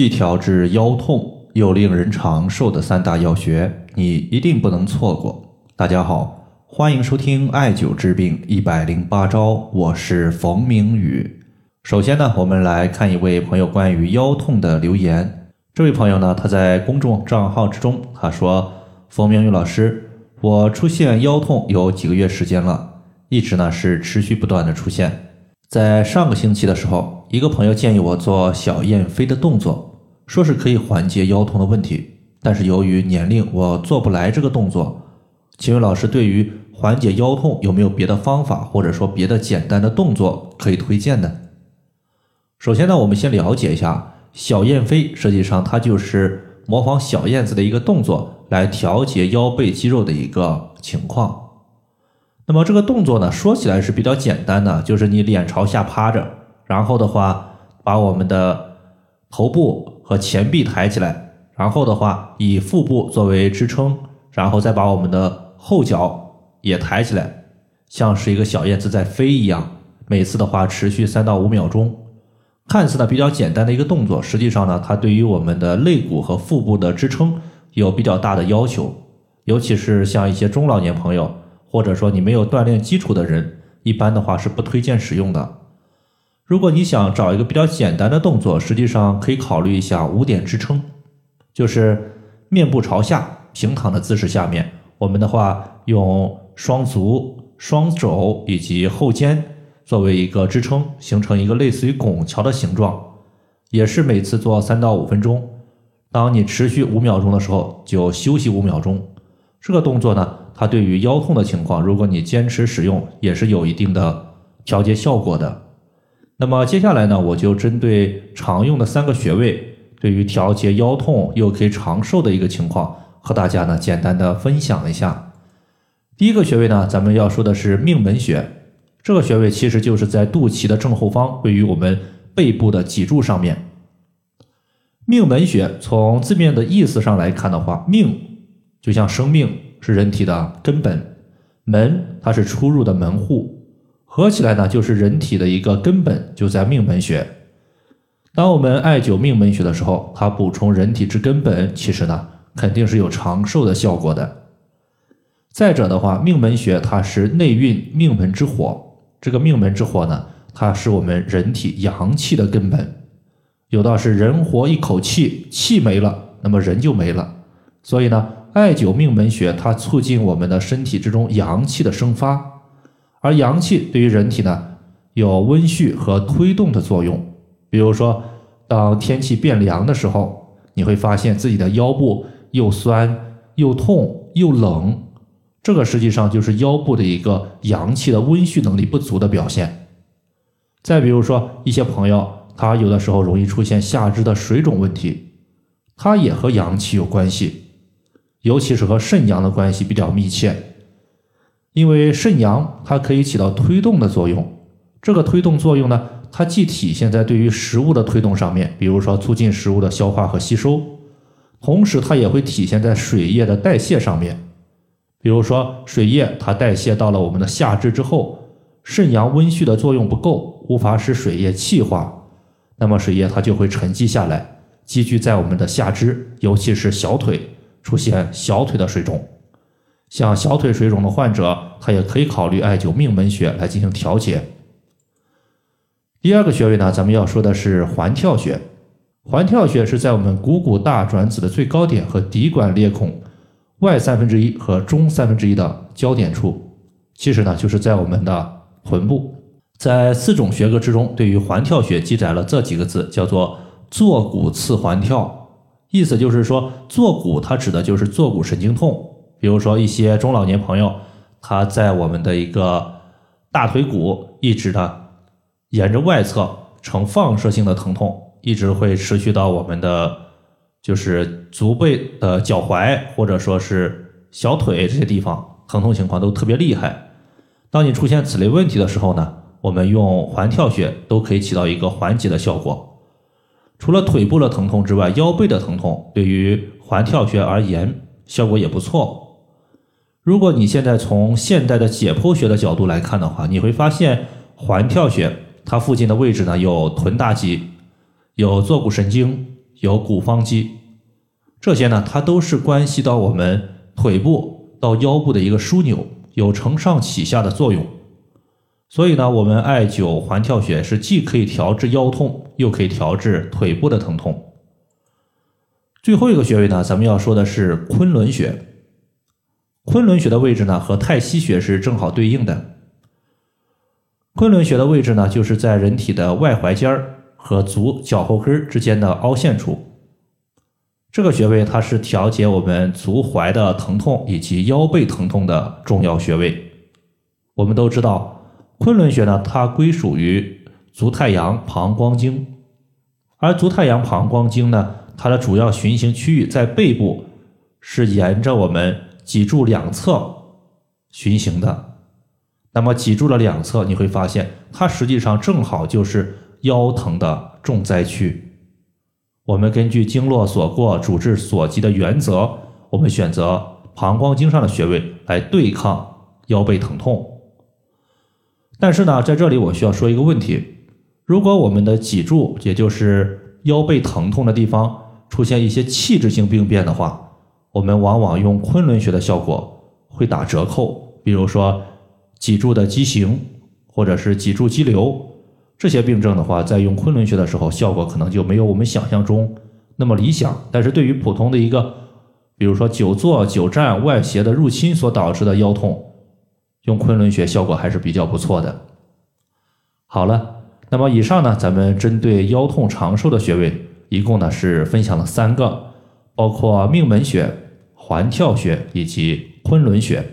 既调治腰痛又令人长寿的三大药学，你一定不能错过。大家好，欢迎收听艾灸治病一百零八招，我是冯明宇。首先呢，我们来看一位朋友关于腰痛的留言。这位朋友呢，他在公众账号之中，他说：“冯明宇老师，我出现腰痛有几个月时间了，一直呢是持续不断的出现。在上个星期的时候。”一个朋友建议我做小燕飞的动作，说是可以缓解腰痛的问题。但是由于年龄，我做不来这个动作。请问老师，对于缓解腰痛有没有别的方法，或者说别的简单的动作可以推荐呢？首先呢，我们先了解一下小燕飞，实际上它就是模仿小燕子的一个动作，来调节腰背肌肉的一个情况。那么这个动作呢，说起来是比较简单的，就是你脸朝下趴着。然后的话，把我们的头部和前臂抬起来，然后的话以腹部作为支撑，然后再把我们的后脚也抬起来，像是一个小燕子在飞一样。每次的话持续三到五秒钟，看似呢比较简单的一个动作，实际上呢它对于我们的肋骨和腹部的支撑有比较大的要求，尤其是像一些中老年朋友，或者说你没有锻炼基础的人，一般的话是不推荐使用的。如果你想找一个比较简单的动作，实际上可以考虑一下五点支撑，就是面部朝下平躺的姿势下面，我们的话用双足、双肘以及后肩作为一个支撑，形成一个类似于拱桥的形状，也是每次做三到五分钟。当你持续五秒钟的时候，就休息五秒钟。这个动作呢，它对于腰痛的情况，如果你坚持使用，也是有一定的调节效果的。那么接下来呢，我就针对常用的三个穴位，对于调节腰痛又可以长寿的一个情况，和大家呢简单的分享一下。第一个穴位呢，咱们要说的是命门穴，这个穴位其实就是在肚脐的正后方，位于我们背部的脊柱上面。命门穴从字面的意思上来看的话，命就像生命是人体的根本，门它是出入的门户。合起来呢，就是人体的一个根本，就在命门穴。当我们艾灸命门穴的时候，它补充人体之根本，其实呢，肯定是有长寿的效果的。再者的话，命门穴它是内蕴命门之火，这个命门之火呢，它是我们人体阳气的根本。有道是人活一口气，气没了，那么人就没了。所以呢，艾灸命门穴，它促进我们的身体之中阳气的生发。而阳气对于人体呢，有温煦和推动的作用。比如说，当天气变凉的时候，你会发现自己的腰部又酸又痛又冷，这个实际上就是腰部的一个阳气的温煦能力不足的表现。再比如说，一些朋友他有的时候容易出现下肢的水肿问题，它也和阳气有关系，尤其是和肾阳的关系比较密切。因为肾阳它可以起到推动的作用，这个推动作用呢，它既体现在对于食物的推动上面，比如说促进食物的消化和吸收，同时它也会体现在水液的代谢上面，比如说水液它代谢到了我们的下肢之后，肾阳温煦的作用不够，无法使水液气化，那么水液它就会沉积下来，积聚在我们的下肢，尤其是小腿，出现小腿的水肿。像小腿水肿的患者，他也可以考虑艾灸命门穴来进行调节。第二个穴位呢，咱们要说的是环跳穴。环跳穴是在我们股骨大转子的最高点和骶管裂孔外三分之一和中三分之一的交点处，其实呢就是在我们的臀部。在四种穴科之中，对于环跳穴记载了这几个字，叫做坐骨刺环跳，意思就是说坐骨它指的就是坐骨神经痛。比如说一些中老年朋友，他在我们的一个大腿骨一直的沿着外侧呈放射性的疼痛，一直会持续到我们的就是足背的脚踝或者说是小腿这些地方，疼痛情况都特别厉害。当你出现此类问题的时候呢，我们用环跳穴都可以起到一个缓解的效果。除了腿部的疼痛之外，腰背的疼痛对于环跳穴而言效果也不错。如果你现在从现代的解剖学的角度来看的话，你会发现环跳穴它附近的位置呢有臀大肌、有坐骨神经、有股方肌，这些呢，它都是关系到我们腿部到腰部的一个枢纽，有承上启下的作用。所以呢，我们艾灸环跳穴是既可以调治腰痛，又可以调治腿部的疼痛。最后一个穴位呢，咱们要说的是昆仑穴。昆仑穴的位置呢，和太溪穴是正好对应的。昆仑穴的位置呢，就是在人体的外踝尖儿和足脚后跟之间的凹陷处。这个穴位它是调节我们足踝的疼痛以及腰背疼痛的重要穴位。我们都知道。昆仑穴呢，它归属于足太阳膀胱经，而足太阳膀胱经呢，它的主要循行区域在背部，是沿着我们脊柱两侧循行的。那么脊柱的两侧，你会发现它实际上正好就是腰疼的重灾区。我们根据经络所过、主治所及的原则，我们选择膀胱经上的穴位来对抗腰背疼痛。但是呢，在这里我需要说一个问题：如果我们的脊柱，也就是腰背疼痛的地方出现一些器质性病变的话，我们往往用昆仑穴的效果会打折扣。比如说脊柱的畸形，或者是脊柱肌瘤这些病症的话，在用昆仑穴的时候，效果可能就没有我们想象中那么理想。但是对于普通的一个，比如说久坐、久站、外邪的入侵所导致的腰痛，用昆仑穴效果还是比较不错的。好了，那么以上呢，咱们针对腰痛长寿的穴位，一共呢是分享了三个，包括命门穴、环跳穴以及昆仑穴。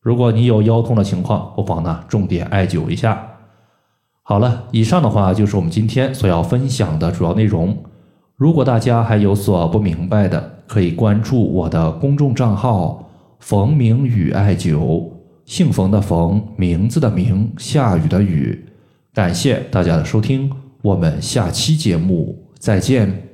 如果你有腰痛的情况，不妨呢重点艾灸一下。好了，以上的话就是我们今天所要分享的主要内容。如果大家还有所不明白的，可以关注我的公众账号“冯明宇艾灸”。姓冯的冯，名字的名，下雨的雨。感谢大家的收听，我们下期节目再见。